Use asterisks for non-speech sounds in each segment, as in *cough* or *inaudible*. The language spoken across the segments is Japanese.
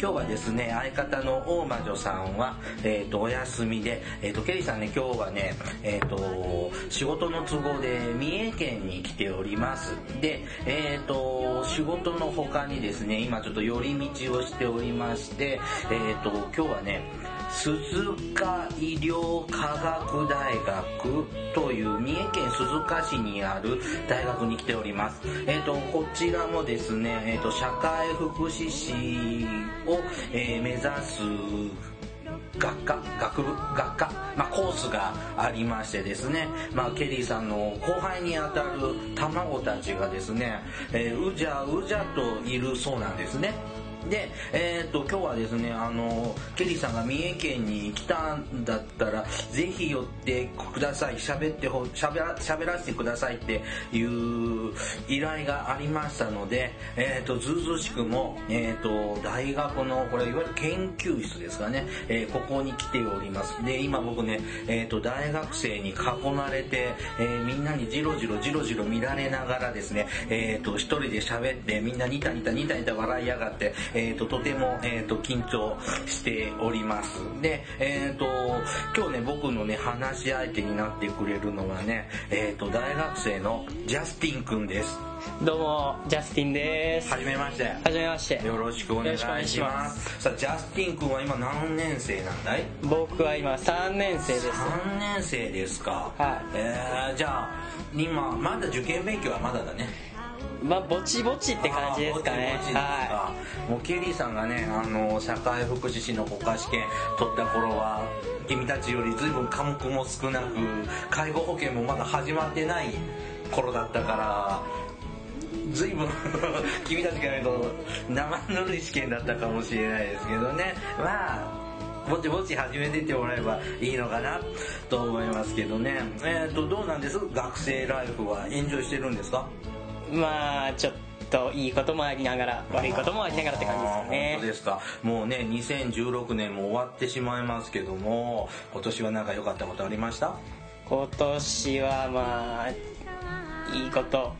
今日はですね相方の大魔女さんは、えー、とお休みで、えー、とケリーさんね今日はね、えー、と仕事の都合で三重県に来ております。で、えー、と仕事の他にですね今ちょっと寄り道をしておりまして、えー、と今日はね鈴鹿医療科学大学という三重県鈴鹿市にある大学に来ております。えっ、と、こちらもですね、えっ、と、社会福祉士を、えー目指す学科、学部、学科、まあ、コースがありましてですね、まあ、ケリーさんの後輩にあたる卵たちがですね、えーうじゃうじゃといるそうなんですね。で、えっ、と、今日はですね、あの、ケリーさんが三重県に来たんだったら、ぜひ寄ってください、喋ってほ、喋ら、喋らせてくださいっていう依頼がありましたので、えっ、と、ずうずうしくも、えっ、と、大学の、これ、いわゆる研究室ですかね、えーここに来ております。で、今僕ね、えっ、と、大学生に囲まれて、えーみんなにじろじろじろじろ見られながらですね、えっ、と、一人で喋って、みんなニタニタニタニタ笑いやがって、っ、と、とても、えっ、と、緊張しております。で、えっ、と、今日ね、僕のね、話し相手になってくれるのはね、えっ、と、大学生のジャスティンくんです。どうも、ジャスティンです。はじめまして。はじめまして。よろしくお願いしま。ますさあ、ジャスティン君は今何年生なんだい？僕は今3年生です。3年生ですか。はいえー、じゃあ、今、まだ受験勉強はまだだね。まあ、ぼちぼちって感じですかね。はもうケリーさんがね、あの、社会福祉士の国家試験取った頃は、君たちより随分科目も少なく、介護保険もまだ始まってない頃だったから、随分 *laughs* 君たちから言うと生ぬるい試験だったかもしれないですけどね。まあ、ぼちぼち始めてってもらえばいいのかなと思いますけどね。えっ、と、どうなんです？学生ライフはエンジョイしてるんですか？い。まあ、ちょっといいこともありながら、悪いこともありながらって感じですかあー本ね当。ですか。もうね、2016年も終わってしまいますけども、今年はなんか良かったことありました？今年はまあ、いいこと、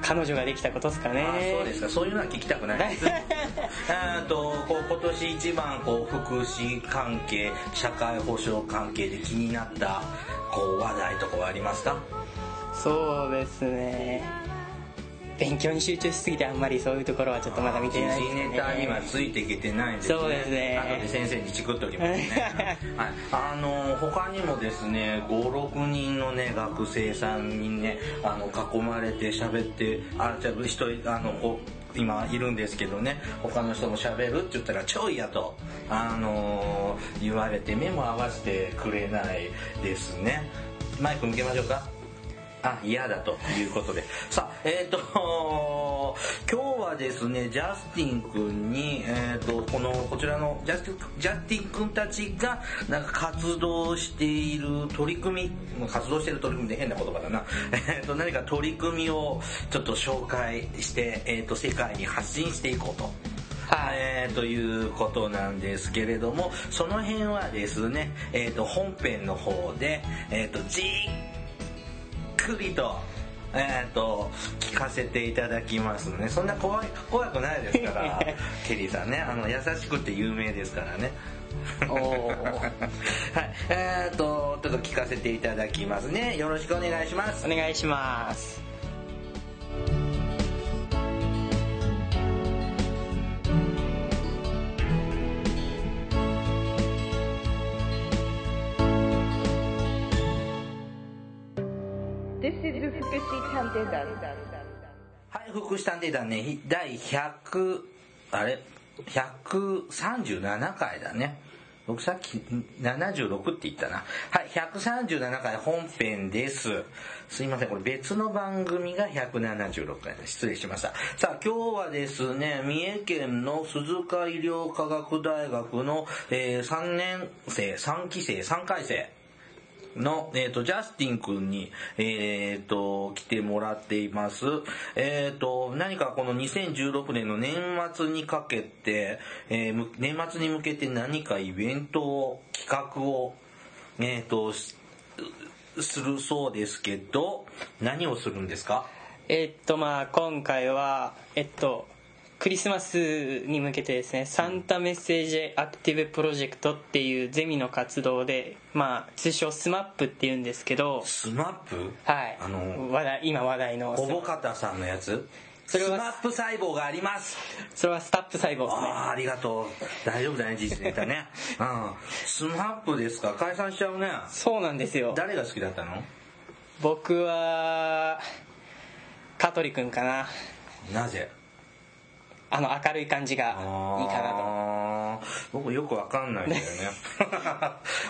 彼女ができたことですかね。そうですか。そういうのは聞きたくないです。*laughs* えーと、こう今年一番こう福祉関係、社会保障関係で気になったこう話題とかはありますか？そうですね。勉強に集中しすぎてあんまりそういうところはちょっとまだ見てないですね。ネタにはついていけてないんですね。そうですね後で先生にチクっときますね。はい。あの、他にもですね、5、6人のね、学生さんにね、あの、囲まれて喋って、あ、じゃあ、一人、あの、こう、今いるんですけどね、他の人も喋るって言ったら、ちょいやと、あの言われて目も合わせてくれないですね。マイク向けましょうか。あ、嫌だということで。さあ、えっ、と、*laughs* 今日はですね、ジャスティン君に、えっ、と、この、こちらのジャスティン、ジャスティン君たちが、なんか活動している取り組み、活動している取り組みで変な言葉だな。*laughs* えっ、と、何か取り組みをちょっと紹介して、えっ、と、世界に発信していこうと。はいえーということなんですけれども、その辺はですね、えっ、と、本編の方で、えっ、と、じっくりと、えっ、と、聞かせていただきますね。そんな怖い、怖くないですから、*laughs* ケリーさんね、あの、優しくて有名ですからね。*laughs* はい、えっ、と、ちょっと聞かせていただきますね。よろしくお願いしますお。願いします。探偵団。はい、福祉探偵団ね、第100、あれ ?137 回だね。僕さっき76って言ったな。はい、137回本編です。すいません、これ別の番組が176回で。失礼しました。さあ、今日はですね、三重県の鈴鹿医療科学大学の、えー3年生、3期生、3回生。の、えっ、と、ジャスティン君に、えっ、と、来てもらっています。えっ、と、何かこの2016年の年末にかけて、えー年末に向けて何かイベントを、企画を、えっ、と、するそうですけど、何をするんですか？えっとまあ今回はえっとクリスマスに向けてですねサンタメッセージアクティブプロジェクトっていうゼミの活動でまあ通称 SMAP っていうんですけどスマップ？はい。あの、話題今話題のおぼかたさんのやつ？それはスタップ細胞はあります。それはスタップ細胞ですね。ああ、ありがとう。大丈夫だね、時事ネタね。*laughs* うん。スマップですか？解散しちゃうね。そうなんですよ。誰が好きだったの？僕は香取君かな。なぜ？あの明るい感じがいいかなと僕よくわかんないんだよね。*laughs*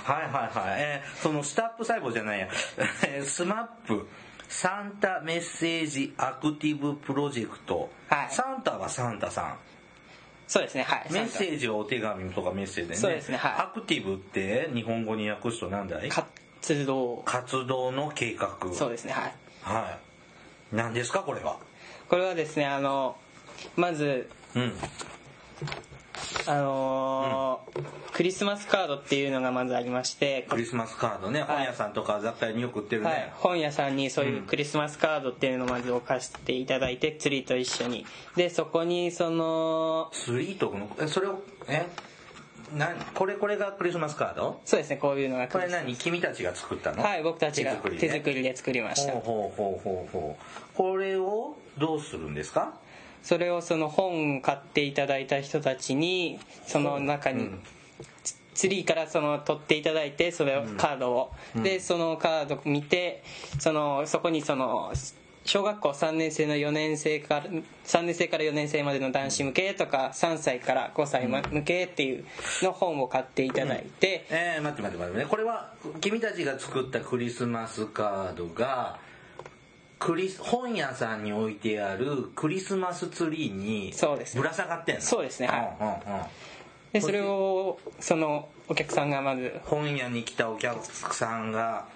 はいはいはい。えーそのスタップ細胞じゃないや。*laughs* えースマップ。サンタメッセージアクティブプロジェクト。はいサンタはサンタさん。そうですねはいメッセージはお手紙とかメッセージでね。そうですねはいアクティブって日本語に訳すと何だい？活動活動の計画。そうですねはいはい。何ですかこれは？これはですねあのまずうん。あのークリスマスカードっていうのがまずありましてクリスマスカードね、本屋さんとか雑貨屋によく売ってるね。はい、本屋さんにそういうクリスマスカードっていうのをまず置かせていただいてツリーと一緒に。でそこにそのスリートの、え、それを、え？なこれこれがクリスマスカード？そうですねこういうのがこれ何？君たちが作ったの？はい僕たちが手作り手作りで作りました。ほうほうほうほうほう。これをどうするんですか？それをその本を買っていただいた人たちにその中に、うん。ツツリーからその取っていただいてそれをカードを、でそのカードを見てそのそこにその小学校3年生の4年生から3年生から4年生までの男子向けとか3歳から5歳向けっていうの本を買っていただいて、えー、待って待って待ってね。これは君たちが作ったクリスマスカードが、クリス本屋さんに置いてあるクリスマスツリーにそうですぶら下がってんの？そうですね。はい。うんうんうん。でそれをそのお客さんがまず本屋に来たお客さんが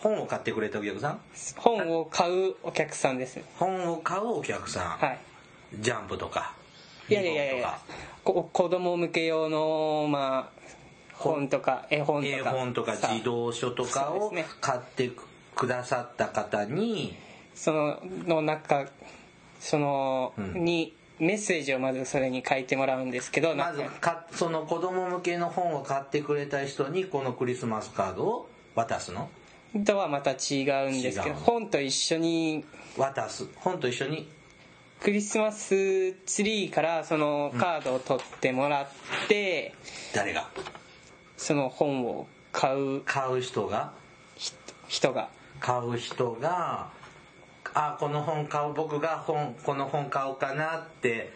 本を買ってくれたお客さん？本を買うお客さんですね。本を買うお客さん、はい。ジャンプとかいやいやいやいやこ子供向け用のまあ本とか絵本とか。絵本とかさ児童書とかを買ってくださった方にそのの中その、うん。にメッセージをまずそれに書いてもらうんですけどまずか。かその子供向けの本を買ってくれた人にこのクリスマスカードを渡すの？とはまた違うんですけど本と一緒に。渡す。本と一緒に。クリスマスツリーからそのカードを取ってもらって、誰が？その本を買う。買う人が？人人が。買う人があこの本買う僕が本この本買おうかなって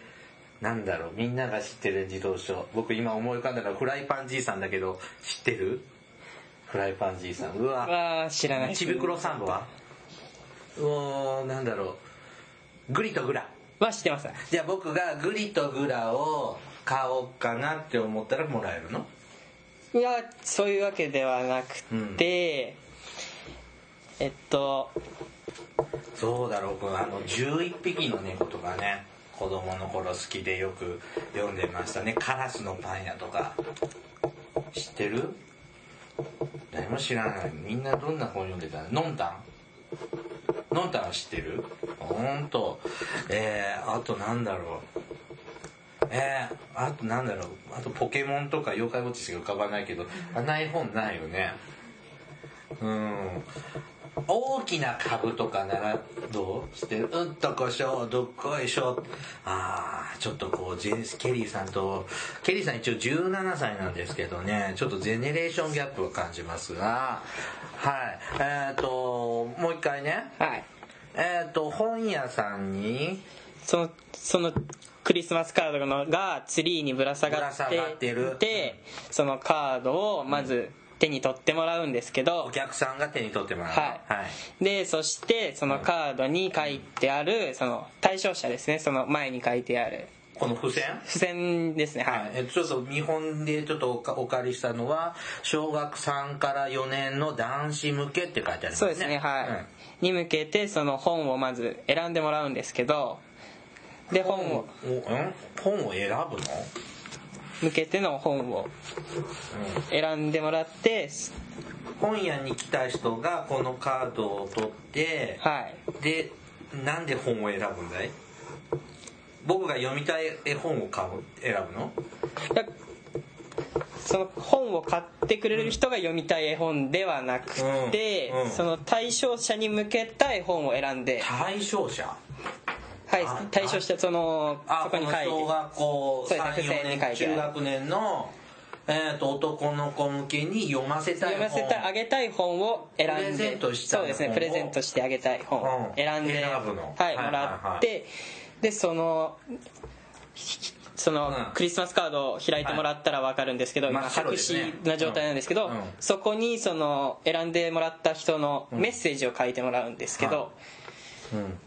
なんだろうみんなが知ってる自動書。僕今思い浮かんだのはフライパンじいさんだけど知ってる？フライパンじいさん。うわ。は知らない。ちびくろサンドは？うおーなんだろう。グリとグラ。は知ってます。じゃあ僕がグリとグラを買おうかなって思ったらもらえるの？いやそういうわけではなくて、えっとそうだろうあの11匹の猫とかね子供の頃好きでよく読んでましたね。カラスのパン屋とか。知ってる？誰も知らない。みんなどんな本読んでた？のんたん？のんたんは知ってる？ほんと。えー、あとなんだろう。えー、あとなんだろう。あとポケモンとか妖怪ウォッチしか浮かばないけどあな絵本ないよね。うん。大きな株とかならどうしてる？うんとこしょどっこいしょ。ああちょっとこうジェケリーさんとケリーさん一応17歳なんですけどね。ちょっとゼネレーションギャップを感じますが。はい。えっ、ともう一回ね。はい。えっ、と本屋さんにそのそのクリスマスカードのがツリーにぶら下がっっててる。でそのカードをまず手に取ってもらうんですけどお客さんが手に取ってもらうはい。はい。でそしてそのカードに書いてあるその対象者ですね。その前に書いてある。この付箋？付箋ですね。はい、はい、えちょっと見本でちょっとお借りしたのは小学3から4年の男子向けって書いてありますね。そうですね。はい、に向けてその本をまず選んでもらうんですけどでうん本を本を選ぶの、向けての本を選んでもらって本屋に来た人がこのカードを取って、はい。でなんで本を選ぶんだい？僕が読みたい絵本を買う？選ぶの？だその本を買ってくれる人が読みたい絵本ではなくて、うんうん。その対象者に向けた絵本を選んで、対象者？はいあ、対象者そのあそこに書いて。小学校そうですね付箋に書い34年中学年の、えー、と男の子向けに読ませたい読ませてあげたい本を選んで。プレゼントしたいそうですねプレゼントしてあげたい本。をうん。選んで、選ぶの。はい、はいもらって。でそのそのうん。クリスマスカードを開いてもらったら分かるんですけど、はい。今白紙な状態なんですけど、うん。うんそこにその選んでもらった人のメッセージを書いてもらうんですけど、はうん、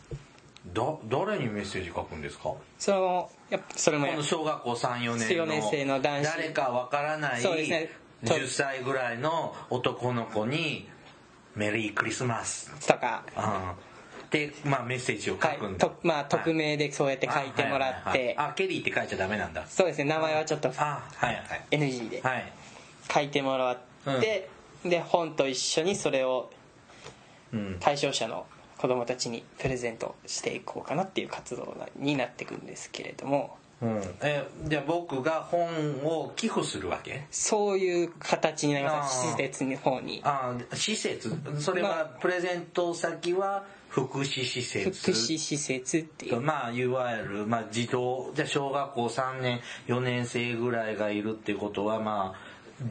だ誰にメッセージ書くんですか？そのやっぱそれもこの小学校34年4年生の男子。誰かわからないそうですね。10歳ぐらいの男の子に「メリークリスマス。とか」うん。で、まあ、メッセージを書はいくんだ、とまあ匿名でそうやって書いてもらっはいはいはい。てあケリーって書いちゃダメなんだ。そうですね。名前はちょっとあはいはい。NG ではい。書いてもらって、で本と一緒にそれをうん。対象者の子供たちにプレゼントしていこうかなっていう活動になっていくんですけれどもうん、えじゃあ僕が本を寄付するわけ？そういう形になります。施設の方に。あ施設？それまはプレゼント先は福祉施設？福祉施設っていう。まあいわゆる、まあ、児童じゃあ小学校3年4年生ぐらいがいるってことはまあ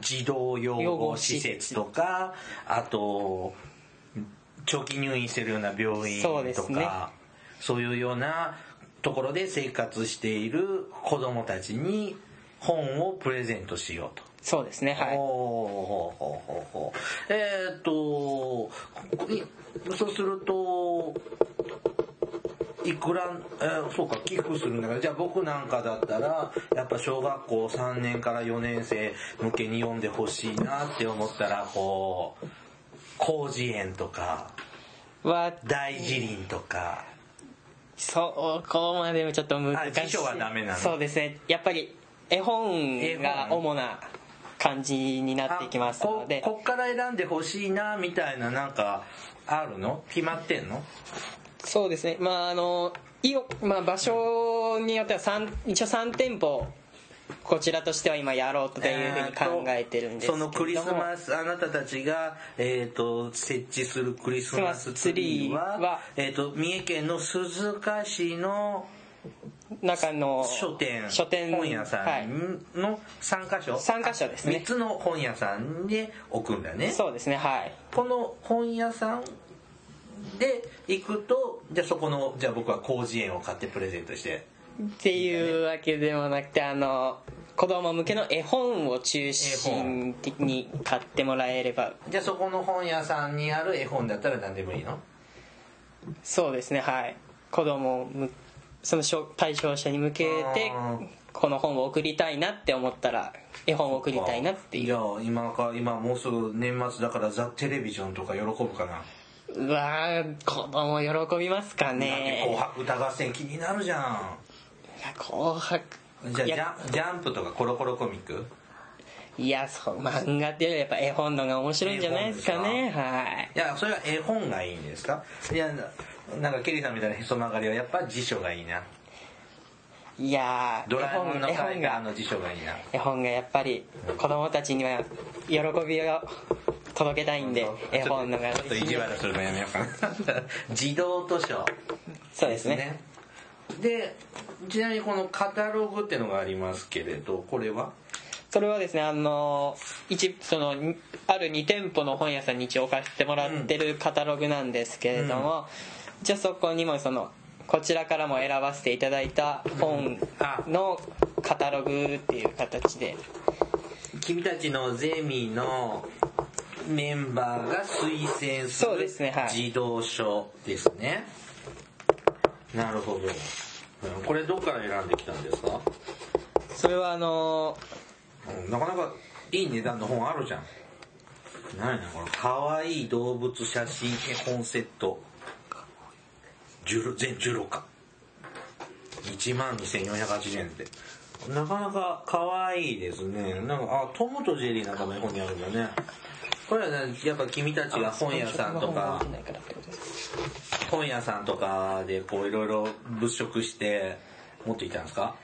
児童養護施設とかあと長期入院してるような病院とかそういうようなところで生活している子供たちに本をプレゼントしようと。そうですねはい。ほうほうほうほうえーっといそうするといくら、えーそうか寄付するんだからじゃあ僕なんかだったらやっぱ小学校3年から4年生向けに読んでほしいなって思ったらこう広辞苑とかは大辞林とか。そうこまでもちょっと難しい。あ辞書はダメなの？そうですね。やっぱり絵本が主な感じになっていきますので。あここっから選んでほしいなみたいななんかあるの？決まってんの？そうですね。まああのいおまあ、場所によっては三一応3店舗こちらとしては今やろうというふうに考えてるんですそのクリスマスあなたたちが、えー、と設置するクリスマスツリーはーはえー、と三重県の鈴鹿市の中の書店。書店本屋さはいんの3カ所？三箇所ですね。3つの本屋さんで置くんだよね。そうですねはい。この本屋さんで行くとじゃあそこのじゃあ僕は広辞苑を買ってプレゼントしてっていうわけでもなくてあの子供向けの絵本を中心的に買ってもらえれば。じゃあそこの本屋さんにある絵本だったら何でもいいの？そうですねはい。子供その小対象者に向けてこの本を送りたいなって思ったら絵本を送りたいなっていう。じゃあ今か今もうすぐ年末だからザ・テレビジョンとか喜ぶかな、うわー子供喜びますかね。紅白歌合戦気になるじゃ紅白。んじゃあジャンジャンプとかコロコロコミック？いやそう漫画っていうよりやっぱ絵本のが面白いんじゃないですかね。はい。いやそれは絵本がいいんですか？いやなんかケリーさんみたいなへそ曲がりはやっぱ辞書がいいな。いやードラえもんの絵本海岸の辞書がいいな。絵本がやっぱり子供たちには喜びを届けたいんで絵本のがちょっと意地悪するのやめようかな。*laughs* 児童図書。そうですねでちなみにこのカタログっていうのがありますけれどこれは？それはですねあの一そのにある2店舗の本屋さんに一応置かせてもらってるカタログなんですけれども、じゃあそこにもそのこちらからも選ばせていただいた本のカタログっていう形で。君たちのゼミのメンバーが推薦すそうですねはい。る児童書ですねなるほど。うんこれどっから選んできたんですか、それはあのうんなかなかいい値段の本あるじゃん。何やこれ。かわいい動物写真絵本セット。10全16巻1万2480円でなかなかかわいいですね。なんかあトムとジェリーなんかの絵本にあるんだねこれはねやっぱ君たちが本屋さんとか本屋さんとか？でこういろいろ物色して持っていたんですか？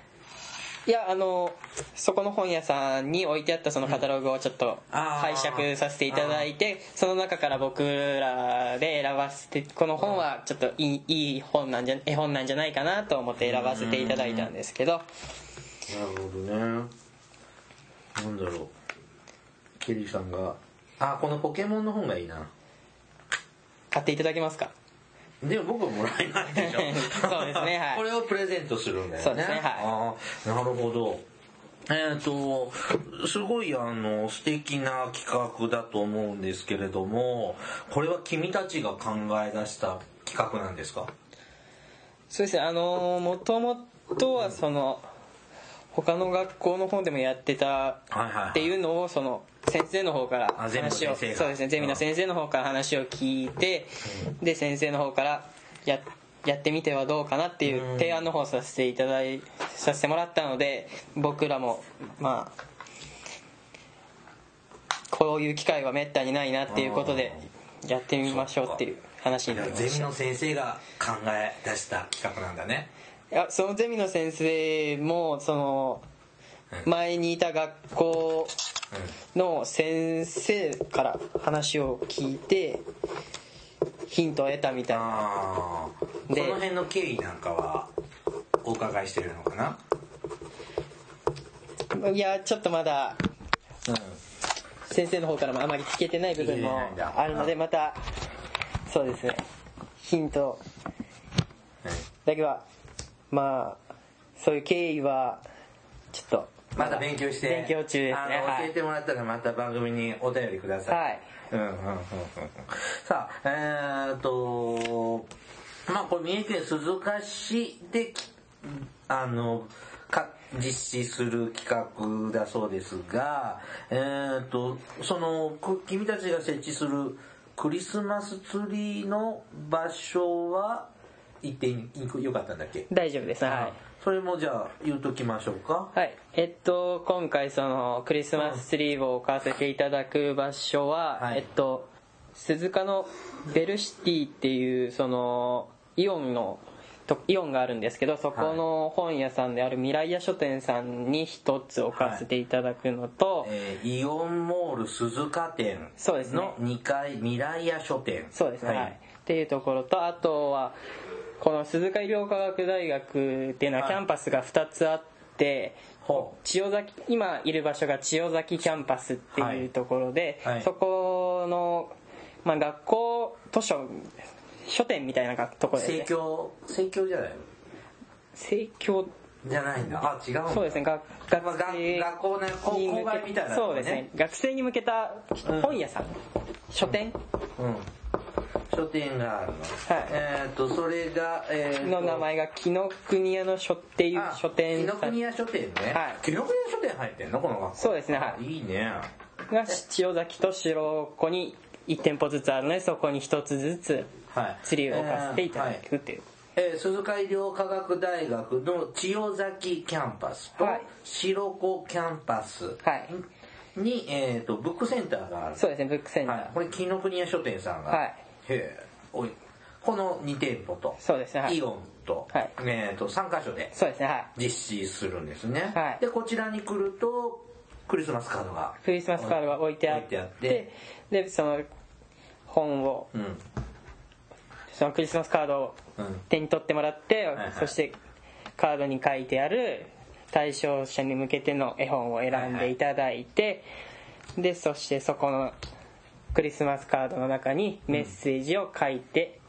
いやあのそこの本屋さんに置いてあったそのカタログをちょっと拝借させていただいてその中から僕らで選ばせてこの本はちょっといいいい本なんじゃ絵本なんじゃないかなと思って選ばせていただいたんですけど。なるほどね。なんだろう。ケリーさんがあこのポケモンの本がいいな。買っていただけますか？でも僕はもらえないでしょ。*laughs* そうですねはい。これをプレゼントするんだよね。そうですねはい。ああなるほど。えっ、とすごいあの素敵な企画だと思うんですけれどもこれは君たちが考え出した企画なんですか？そうですねあのもともとはその他の学校の方でもやってたっていうのをその先生の方から話をそうですねゼミの先生の方から話を聞いてで先生の方からややってみてはどうかなっていう提案の方をさせていただいさせてもらったので僕らもまあこういう機会はめったにないなっていうことでやってみましょうっていう話になりました。ゼミの先生が考え出した企画なんだねいやそのゼミの先生もそのうん。前にいた学校の先生から話を聞いてヒントを得たみたいな。ああそでの辺の経緯なんかはお伺いしてるのかな？いやちょっとまだうん先生の方からもあまり聞けてない部分もあるのでまたそうですね。ヒント。だけはまあそういう経緯はちょっとまだ勉強して勉強中ですね。教えてもらったらまた番組にお便りください。はい。うんうんうんうんさあえー、っとまあこれ三重県鈴鹿市できあのか実施する企画だそうですがえー、っとそのく君たちが設置するクリスマスツリーの場所は行ってよかったんだっけ？大丈夫です。はい。それもじゃあ言うときましょうか？はい、えっと今回そのクリスマスツリーを置かせていただく場所は、はい。えっと鈴鹿のベルシティっていうそのイオンのとイオンがあるんですけどそこの本屋さんである未来屋書店さんに一つ置かせていただくのと、えーイオンモール鈴鹿店そうですね。の2階未来屋書店。そうですね、はい。っていうところとあとはこの鈴鹿医療科学大学っていうのははい。キャンパスが2つあって、ほ千代崎今いる場所が千代崎キャンパスっていうところで、はい。はいそこの、まあ、学校図書書店みたいなところでね。況盛況じゃないの？生協？じゃないんだあ違うそうですね。学まあが学校ねこうに向け郊外みたいなとこそうですね。学生に向けた本屋さん、書店？うん書店があるの、はい。えっ、とそれが、えーとの名前が紀ノ国屋の書っていうあ書店。紀ノ国屋書店ね、はい。紀ノ国屋書店入ってんの？この学校。そうですねはい。いいね。が千代崎と白子に1店舗ずつあるのでそこに1つずつはい。ツリーを置かせていただくっていう、えー鈴鹿医療科学大学の千代崎キャンパスとはい。白子キャンパスはい。に、えー、とブックセンターがある。そうですねブックセンター、はい、これ紀ノ国屋書店さんが、はいへえこの2店舗とそうですねはい。イオンと,、はい。えー、と3カ所でそうですねはい。実施するんですね、はい。でこちらに来るとクリスマスカードがクリスマスカードが置いてあってでその本をうん。そのクリスマスカードをうん。手に取ってもらって、はいそしてカードに書いてある対象者に向けての絵本を選んでいただいて、でそしてそこのクリスマスカードの中にメッセージを書いて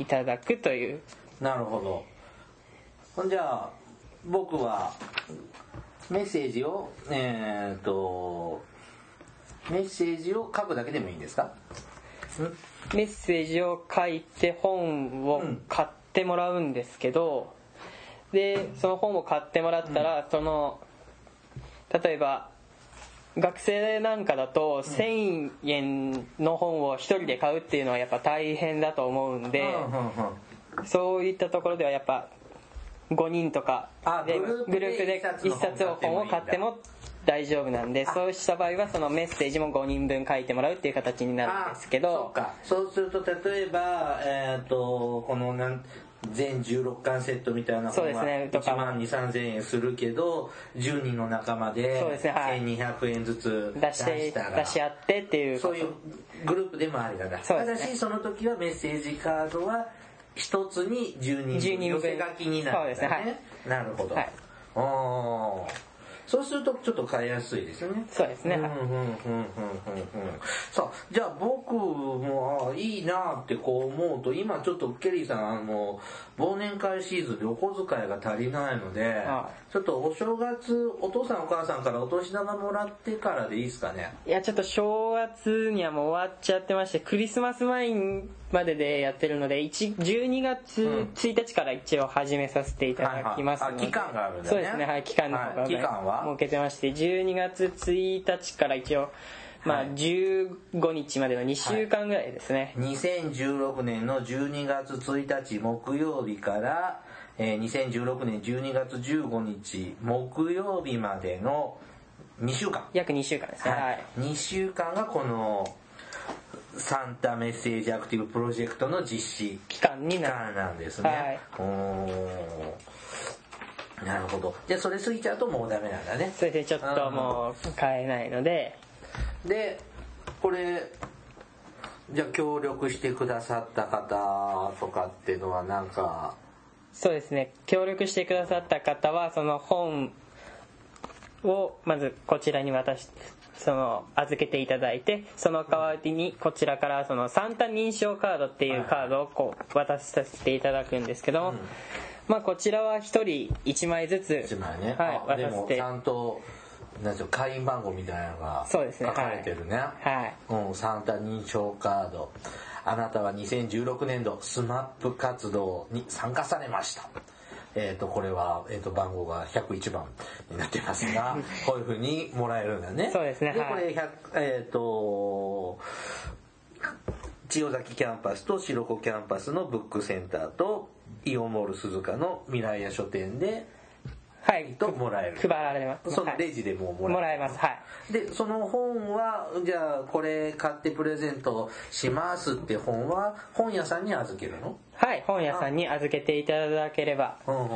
いただくという、なるほど。ほんじゃあ僕はメッセージをえー、っとメッセージを書くだけでもいいんですか？メッセージを書いて本を買ってもらうんですけど、でその本を買ってもらったら、その例えば学生なんかだと1000円の本を1人で買うっていうのはやっぱ大変だと思うんで、そういったところではやっぱ5人とかあでグループでグループで1一冊を本を買っても大丈夫なんでそうした場合はそのメッセージも5人分書いてもらうっていう形になるんですけどそうすると例えばえっ、とこのなん全16巻セットみたいな本はですねとか1万2 3 0 0 0円するけど10人の仲間でそうですねはい。1200円ずつ出してたら。出し合ってっていう。そういうグループでもありだな、ただしその時はメッセージカードは一つに10人10人分。寄せ書きになるね。そうですねはい。なるほど、はい。あーそうするとちょっと買いやすいですよね。そうですね。うんうんうんうんうんうん。さあじゃあ僕もあいいなってこう思うと今ちょっとケリーさんあの忘年会シーズンでお小遣いが足りないのではちょっとお正月お父さんお母さんからお年玉もらってからでいいですかね。いやちょっと正月にはもう終わっちゃってましてクリスマス前まででやってるので1 12月1日から一応始めさせていただきます。ので、はいはい。あ期間があるんだね。そうですねはい期間の方が、はい期間は？設けてまして12月1日から一応まあはい。15日までの2週間ぐらいですね、2016年の12月1日木曜日から、えー2016年12月15日木曜日までの2週間。約2週間ですね。はい、2週間がこのサンタメッセージアクティブプロジェクトの実施期間に期な間なんですね、おー。なるほど。じゃあそれ過ぎちゃうともうダメなんだね。それでちょっともう買えないので。でこれじゃあ協力してくださった方とかっていうのはなんか？そうですね。協力してくださった方はその本をまずこちらに渡しその預けていただいてその代わりにこちらからそのサンタ認証カードっていうカードをこう渡させていただくんですけども、まあこちらは1人1枚ずつ1枚ね、はい、渡して。もちゃんとなんていうの会員番号みたいなのが書かれてるね。はい。うん、サンタ認証カード。あなたは2016年度スマップ活動に参加されましたえっ、とこれは、えー、と番号が101番になってますが *laughs* こういうふうにもらえるんだね。そうですねではい。これ100えっ、と千代崎キャンパスと白子キャンパスのブックセンターとイオンモール鈴鹿の未来屋書店ではい。ともらえる。配られます。そのレジでもうもらえます。はい。でその本はじゃあこれ買ってプレゼントしますって本は本屋さんに預けるの？はい。本屋さんに預けていただければうんうん。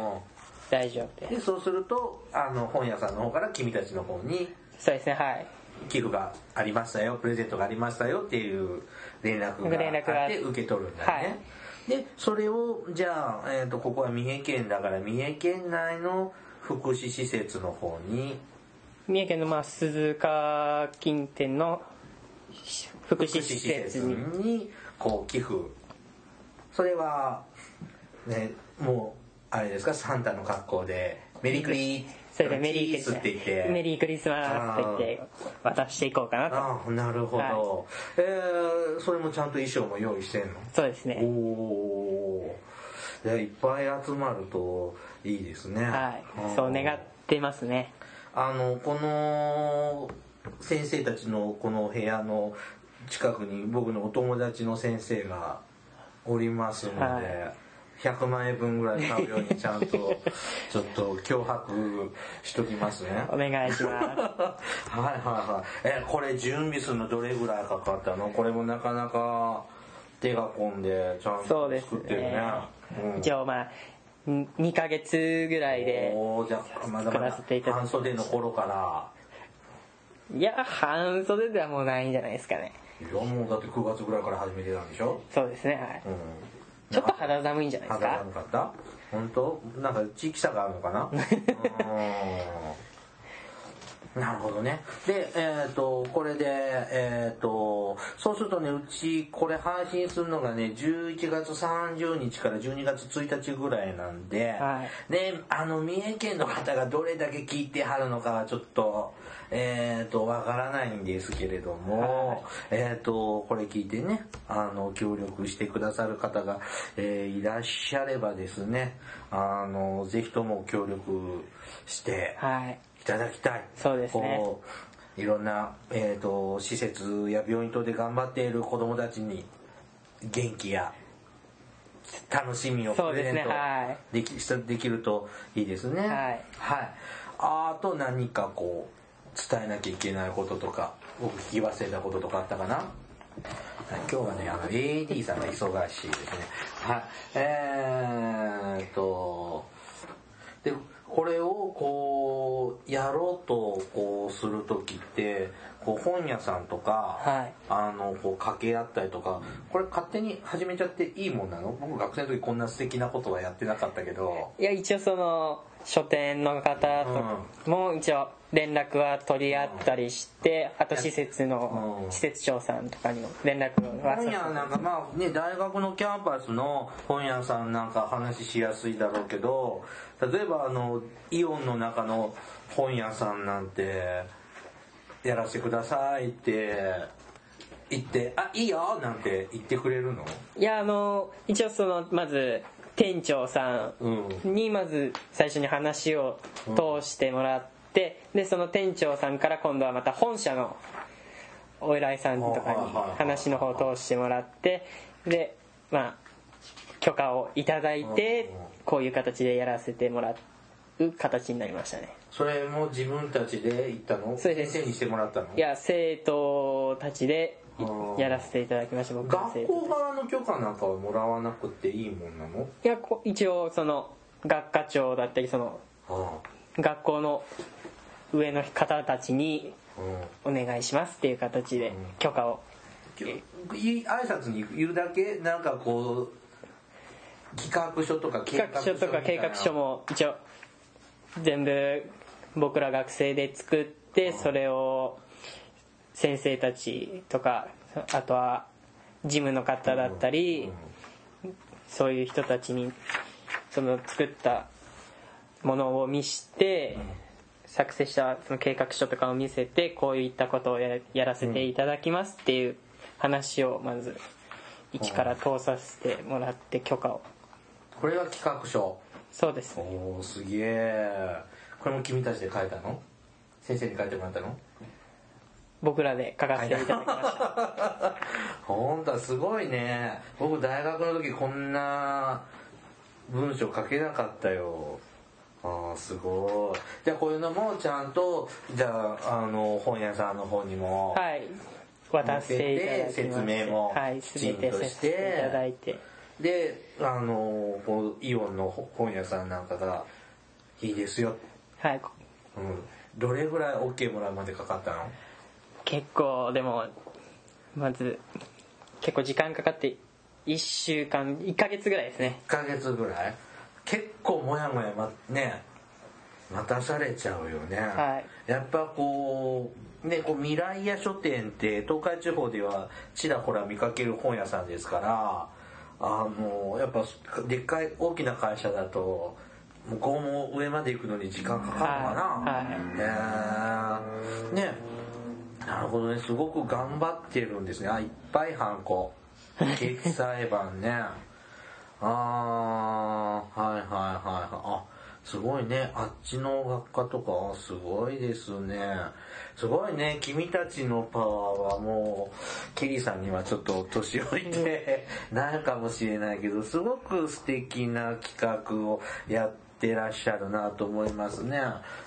大丈夫です。でそうするとあの本屋さんの方から君たちの方にそうですね。はい。寄付がありましたよプレゼントがありましたよっていう連絡があって受け取るんだね、でそれをじゃあ、えー、とここは三重県だから三重県内の福祉施設の方に。三重県のまあ鈴鹿近辺の福祉施設に。にこう寄付。それはねもうあれですか？サンタの格好で。メリークリそれでメリークリスマス。スって言ってメリークリスマスって言って渡していこうかなと。ああなるほど、はえーそれもちゃんと衣装も用意してんの？おそうですね。おーいやいっぱい集まるといいですね。はい。うん。そう願ってますね。あのこの先生たちのこの部屋の近くに僕のお友達の先生がおりますので、はい。100万円分ぐらい買うようにちゃんと *laughs* ちょっと脅迫しときますね。お願いしま *laughs* はいはいはい。えこれ準備するのどれぐらいかかったの？これもなかなか手が込んでちゃんと作ってるね一応まあ2ヶ月ぐらいで作らだせていただき半袖の頃から。いや半袖ではもうないんじゃないですかね。いやもうだって9月ぐらいから始めてたんでしょ？そうですねはい。うん。ちょっと肌寒いんじゃないです肌か寒かった？本当？なんか地域差があるのかな？*laughs* うなるほどね。で、えっ、と、これで、えっ、と、そうするとね、うち、これ配信するのがね、11月30日から12月1日ぐらいなんで、はね、あの、三重県の方がどれだけ聞いてはるのかはちょっと、えっ、と、わからないんですけれども、はい。えっ、と、これ聞いてね、あの、協力してくださる方が、えーいらっしゃればですね、あの、ぜひとも協力して、はいいただきたい。そうですねいろんな、えー、と施設や病院等で頑張っている子どもたちに元気や楽しみをプレゼントはいでき,、できるといいですね。はいはい、あと何かこう伝えなきゃいけないこととか僕聞き忘れたこととかあったかな？はい今日はね、あの、AD さんが忙しいですね。はい。えーっと、で、これをこう、やろうとこうするときって、こう本屋さんとか、はいあの、こう掛け合ったりとか、これ勝手に始めちゃっていいもんなの？僕学生の時こんな素敵なことはやってなかったけど。いや一応その書店の方とも一応連絡は取り合ったりしてあと施設のうん。施設長さんとかにも連絡は本屋なんかまあね大学のキャンパスの本屋さんなんか話しやすいだろうけど例えばあのイオンの中の本屋さんなんてやらせてくださいって言って「あいいよ」なんて言ってくれるの？いやあの一応そのまず店長さうんん。にまず最初に話を通してもらってでその店長さんから今度はまた本社のお偉いさんとかに話の方を通してもらってでまあ許可をいただいてこういう形でやらせてもらう形になりましたね。それも自分たちで行ったの？先生にしてもらったの？いや生徒たちでやらせていただきました僕学徒校側の許可なんかはもらわなくていいもんなの？いやこ一応その学科長だったりそのあ学校の上の方たちにお願いしますっていう形で許可を。いい挨拶にいるだけなんかこう企画書とか計企画書とか計画書も一応全部僕ら学生で作ってそれを先生たちとかあとは事務の方だったりそういう人たちにその作ったものを見して作成したその計画書とかを見せてこういったことをややらせていただきますっていう話をまず一から通させてもらって許可を。これが企画書。そうです。おおすげえこれも君たちで書いたの？先生に書いてもらったの？僕らで書かせていただきました *laughs* 本当はすごいね。僕大学の時こんな文章書けなかったよああすごい。じゃあこういうのもちゃんとじゃああの本屋さんの方にも、はい。渡してい説明もはいきちんとして全てさせていただいて。であのこうイオンの本屋さんなんかが「いいですよ」はい。うん、どれぐらい OK もらうまでかかったの？結構でもまず結構時間かかって1週間1ヶ月ぐらいですね。1ヶ月ぐらい？結構もやもやまね待たされちゃうよね、はい。やっぱこうねこう未来屋書店って東海地方ではちらほら見かける本屋さんですからあのやっぱでっかい大きな会社だと向こうも上まで行くのに時間かかるのかな、はい。へえね。なるほどね。すごく頑張ってるんですね。あいっぱいハンコ。*laughs* 決裁版ねああはいはいはいはい。あすごいね。あっちの学科とかすごいですね。すごいね。君たちのパワーはもうケリーさんにはちょっと年老いてないかもしれないけどすごく素敵な企画をやってらっしゃるなと思いますね。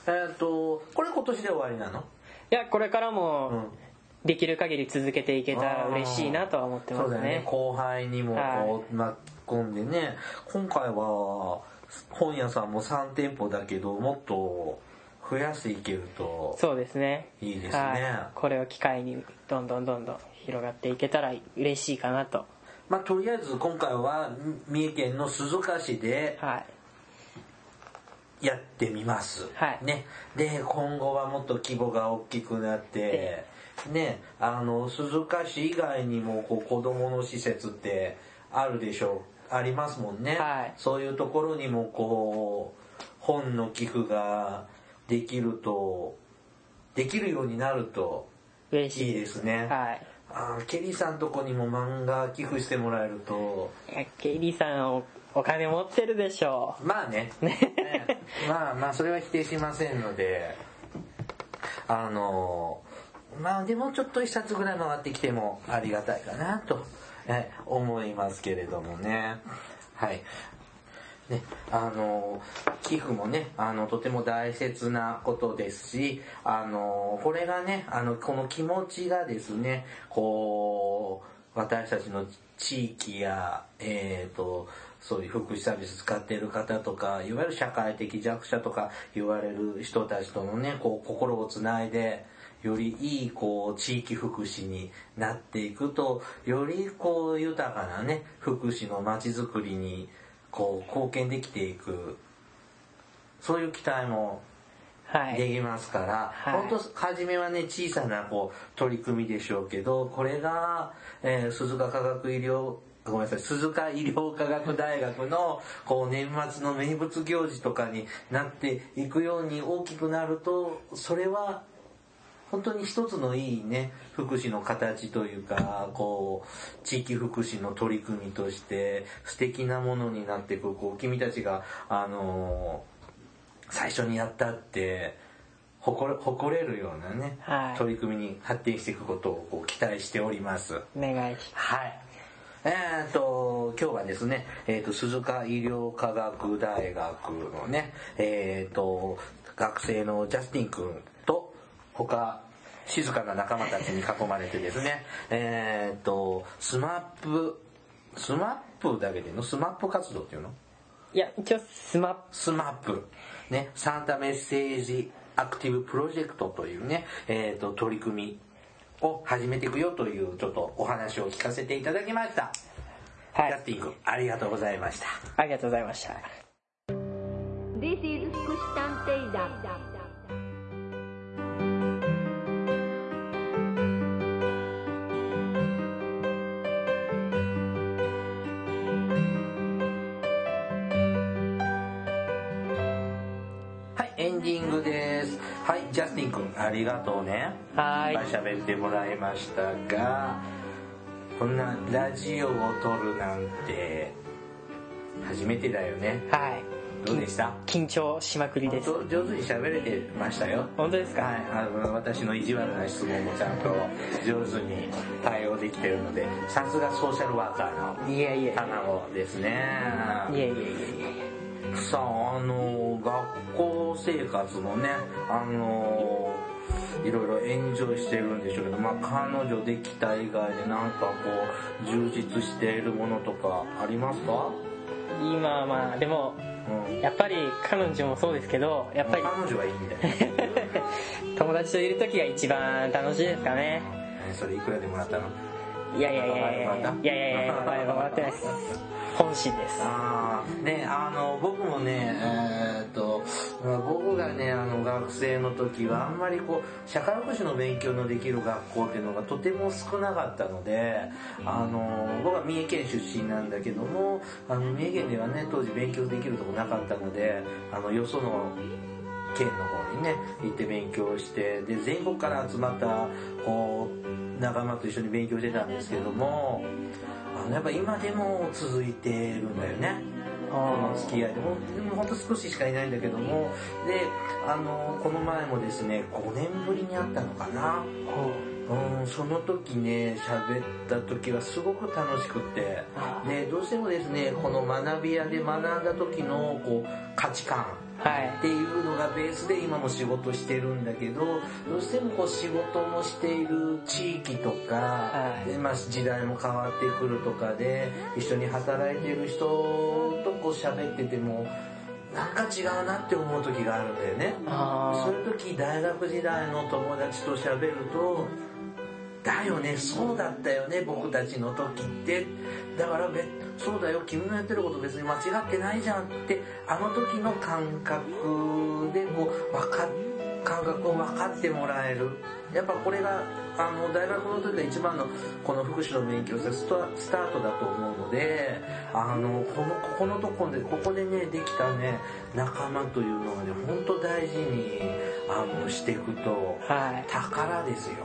えっ、とこれ今年で終わりなの？いやこれからうん。もできる限り続けていけたら嬉しいなとは思ってますね。ね。後輩にもこう巻き込んでね今回は本屋さんも3店舗だけどもっと増やしていけるとそうですねいいですねはいこれを機会にどんどんどんどん広がっていけたら嬉しいかなとまあとりあえず今回は三重県の鈴鹿市ではいやってみます。はいね。で、今後はもっと規模が大きくなって、ね、あの、鈴鹿市以外にもこう子供の施設ってあるでしょう。ありますもんね。はい。そういうところにもこう、本の寄付ができると、できるようになるといい嬉しい。でですすね。はい。あーケリーさんとこにも漫画寄付してもらえると、ケイリーさんおお金持ってるでしょまあね。う *laughs* ね。ええまあまあそれは否定しませんので。あのまあでもちょっと一冊ぐらい回ってきてもありがたいかなと、え思いますけれどもね。はい。ね、あの寄付もねあのとても大切なことですしあのこれがねあのこの気持ちがですねこう私たちの地域やえっ、とそういう福祉サービス使っている方とかいわゆる社会的弱者とか言われる人たちとのねこう心をつないでよりいいこう地域福祉になっていくとよりこう豊かなね福祉の街づくりにこう貢献できていくそういう期待もはい。できますから、はい。本当初めはね小さなこう取り組みでしょうけどこれが、えー鈴鹿科学医療ごめんなさい鈴鹿医療科学大学のこう年末の名物行事とかになっていくように大きくなるとそれは本当に一つのいいね福祉の形というかこう地域福祉の取り組みとして素敵なものになっていくこう君たちがあの最初にやったって誇れ誇れるようなね、はい取り組みに発展していくことをこう期待しております。お願いしはい。えー、と、今日はですね、えー、と、鈴鹿医療科学大学のね、えー、と、学生のジャスティン君と、他、静かな仲間たちに囲まれてですね、えー、と、スマップ、スマップだけでの？スマップ活動っていうの？いや一応スマッスマップ、ね、サンタメッセージアクティブプロジェクトというね、えー、と取り組みを始めていくよというちょっとお話を聞かせていただきました。はいジャスティン君、ありがとうございました。ありがとうございました This is 福祉探偵団。ありがとうね。はいいっぱい喋ってもらいましたが、こんなラジオを撮るなんて、初めてだよね。はいどうでした？緊張しまくりです上手に喋れてましたよ。本当ですか？はい、あの私の意地悪な質問もちゃんと上手に対応できてるので、さすがソーシャルワーカーのいやい卵ですね。いやいやいやいやさあ、あの、学校生活もね、あの、いろいろエンジョイしてるんでしょうけど、まあ彼女できた以外でなんかこう、充実しているものとかありますか？今はまあでもうん。やっぱり彼女もそうですけどやっぱり彼女はいいんだよ。*laughs* 友達といる時が一番楽しいですかねえそれいくらでもらったのいやいやいやいやいや。いやいやいやいやいやいやいやいやあやあや僕もねえい、っと僕がねいや学生の時はあんまりこう社会福祉の勉強のできる学校っていうのがとても少なかったのであの僕は三重県出身なんだけどもあの三重県ではね当時勉強できるとこなかったのであのよその県の方にね行って勉強してで全国から集まったこう仲間と一緒に勉強してたんですけどもあのやっぱ今でも続いてるんだよね。この付き合いでもでもほんと少ししかいないんだけどもであのこの前もですね5年ぶりに会ったのかな。うん、その時ね喋った時はすごく楽しくってでどうしてもですねこの学び屋で学んだ時のこう価値観はいっていうのがベースで今も仕事してるんだけどどうしてもこう仕事もしている地域とか、はい。でまあ、時代も変わってくるとかで一緒に働いてる人とこう喋っててもなんか違うなって思う時があるんだよね。あそういう時大学時代の友達と喋るとだよね。そうだったよね。僕たちの時って。だからべそうだよ。君のやってること別に間違ってないじゃんって。あの時の感覚でこう分か感覚を分かってもらえる。やっぱこれがあの大学の時が一番のこの福祉の勉強スタスタートだと思うのであのこのここのとこでここでねできたね仲間というのはね本当大事にあのしていくとはい。宝ですよ。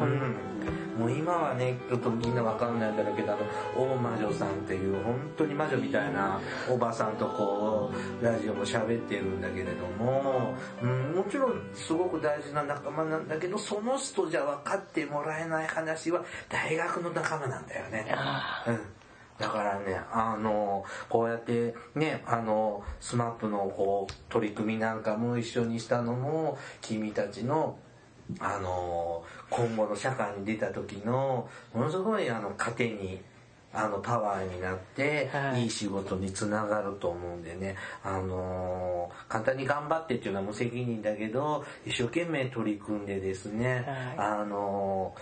うん、もう今はねちょっとみんなわかんないんだろうけどあの大魔女さんっていう本当に魔女みたいなおばさんとこうラジオも喋ってるんだけれども、うん、もちろんすごく大事な仲間なんだけどその人じゃ分かってもらえない話は大学の仲間なんだよね。あうん。だからね、あの、こうやってね、あの、スマップのこう、取り組みなんかも一緒にしたのも、君たちの、あの、今後の社会に出た時の、ものすごいあの、糧に、あの、パワーになって、はい。いい仕事につながると思うんでね、あの簡単に頑張ってっていうのは無責任だけど、一生懸命取り組んでですね、はあの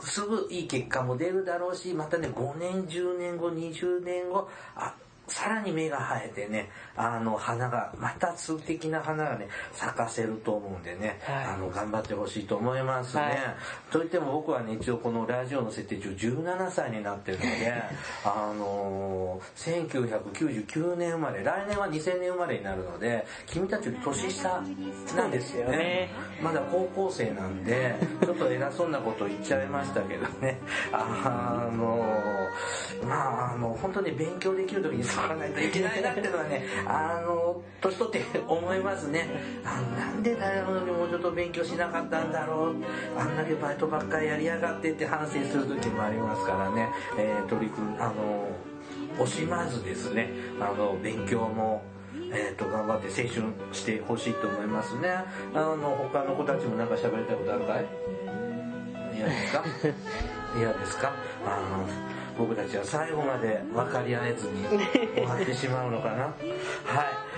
すぐいい結果も出るだろうし、またね、5年、10年後、20年後、あ、さらに芽が生えてね、あの、花が、また素敵な花がね、咲かせると思うんでね、はいあの、頑張ってほしいと思いますね。はいといっても僕はね、一応このラジオの設定中17歳になってるので、*laughs* あのー、1999年生まれ、来年は2000年生まれになるので、君たちより年下なんですよねね。まだ高校生なんで、ちょっと偉そうなこと言っちゃいましたけどね。あの、まあ、あの、本当に勉強できる時に触らないといけないなっていうのはね、あの、年取って思いますね。あなんで大学の時もうちょっと勉強しなかったんだろう。あんだけバイトばっかりやりやがってって反省する時もありますからね。えー取り組み、あの、惜しまずですね、あの、勉強も、えー、と頑張って青春してほしいと思いますねあの他の子たちもなんか喋りたいことあるかい？嫌ですか？嫌ですか？あの僕たちは最後まで分かり合えずに終わってしまうのかな。はい。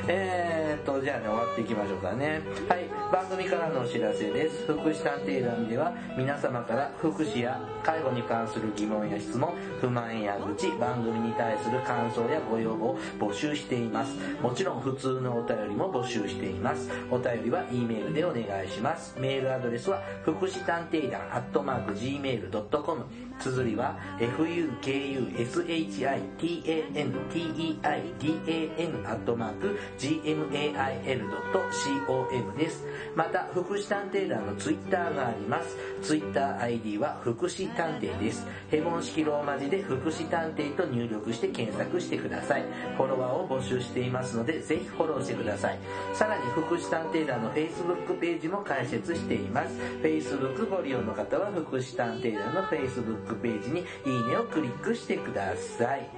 えー、とじゃあね終わっていきましょうかね。はい。番組からのお知らせです。福祉探偵団では皆様から福祉や介護に関する疑問や質問不満や愚痴番組に対する感想やご要望を募集しています。もちろん普通のお便りも募集しています。お便りは E メールでお願いします。メールアドレスは福祉探偵団アットマーク Gmail.com 綴りは fukushitanteidan アットマーク gmail.com です。また福祉探偵団のツイッターがあります。ツイッター ID は福祉探偵です。ヘボン式ローマ字で福祉探偵と入力して検索してください。フォロワーを募集していますのでぜひフォローしてください。さらに福祉探偵団の Facebook ページも開設しています。Facebook ご利用の方は福祉探偵団の Facebook ページにいいねをクリックしてください。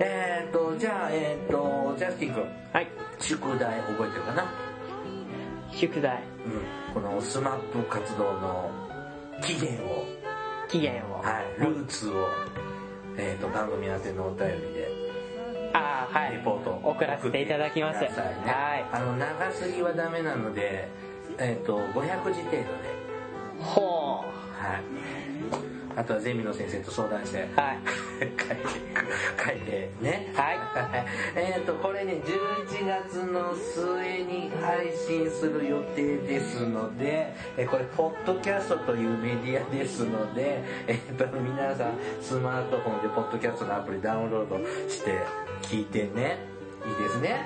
えーとじゃあえーとジャスティン君。はい。宿題覚えてるかな？宿題。うん、このスマップ活動の起源を、期限を。はい、ルーツを、えー、と番組宛てのお便りで。ああはい。レポート。を送らせていただきます。ね。はい。あの長すぎはダメなので、えー、と500字程度で、ほはい、あとはゼミの先生と相談してうはい。書いて書いてね。はい。*laughs* えっとこれね11月の末に配信する予定ですのでえこれポッドキャストというメディアですので *laughs* えっと皆さんスマートフォンでポッドキャストのアプリダウンロードして聞いてね。いいですね。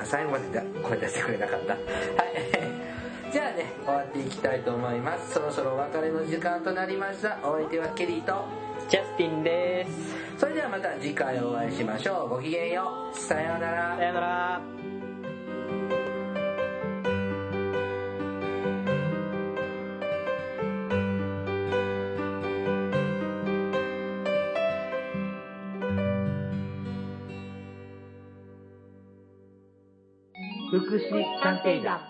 あ最後までだ声出してくれなかった。はいじゃあね終わっていきたいと思います。そろそろお別れの時間となりました。お相手はケリーと。ジャスティンです。それではまた次回お会いしましょう。ごきげんよう。さようなら。さよなら。福祉探偵団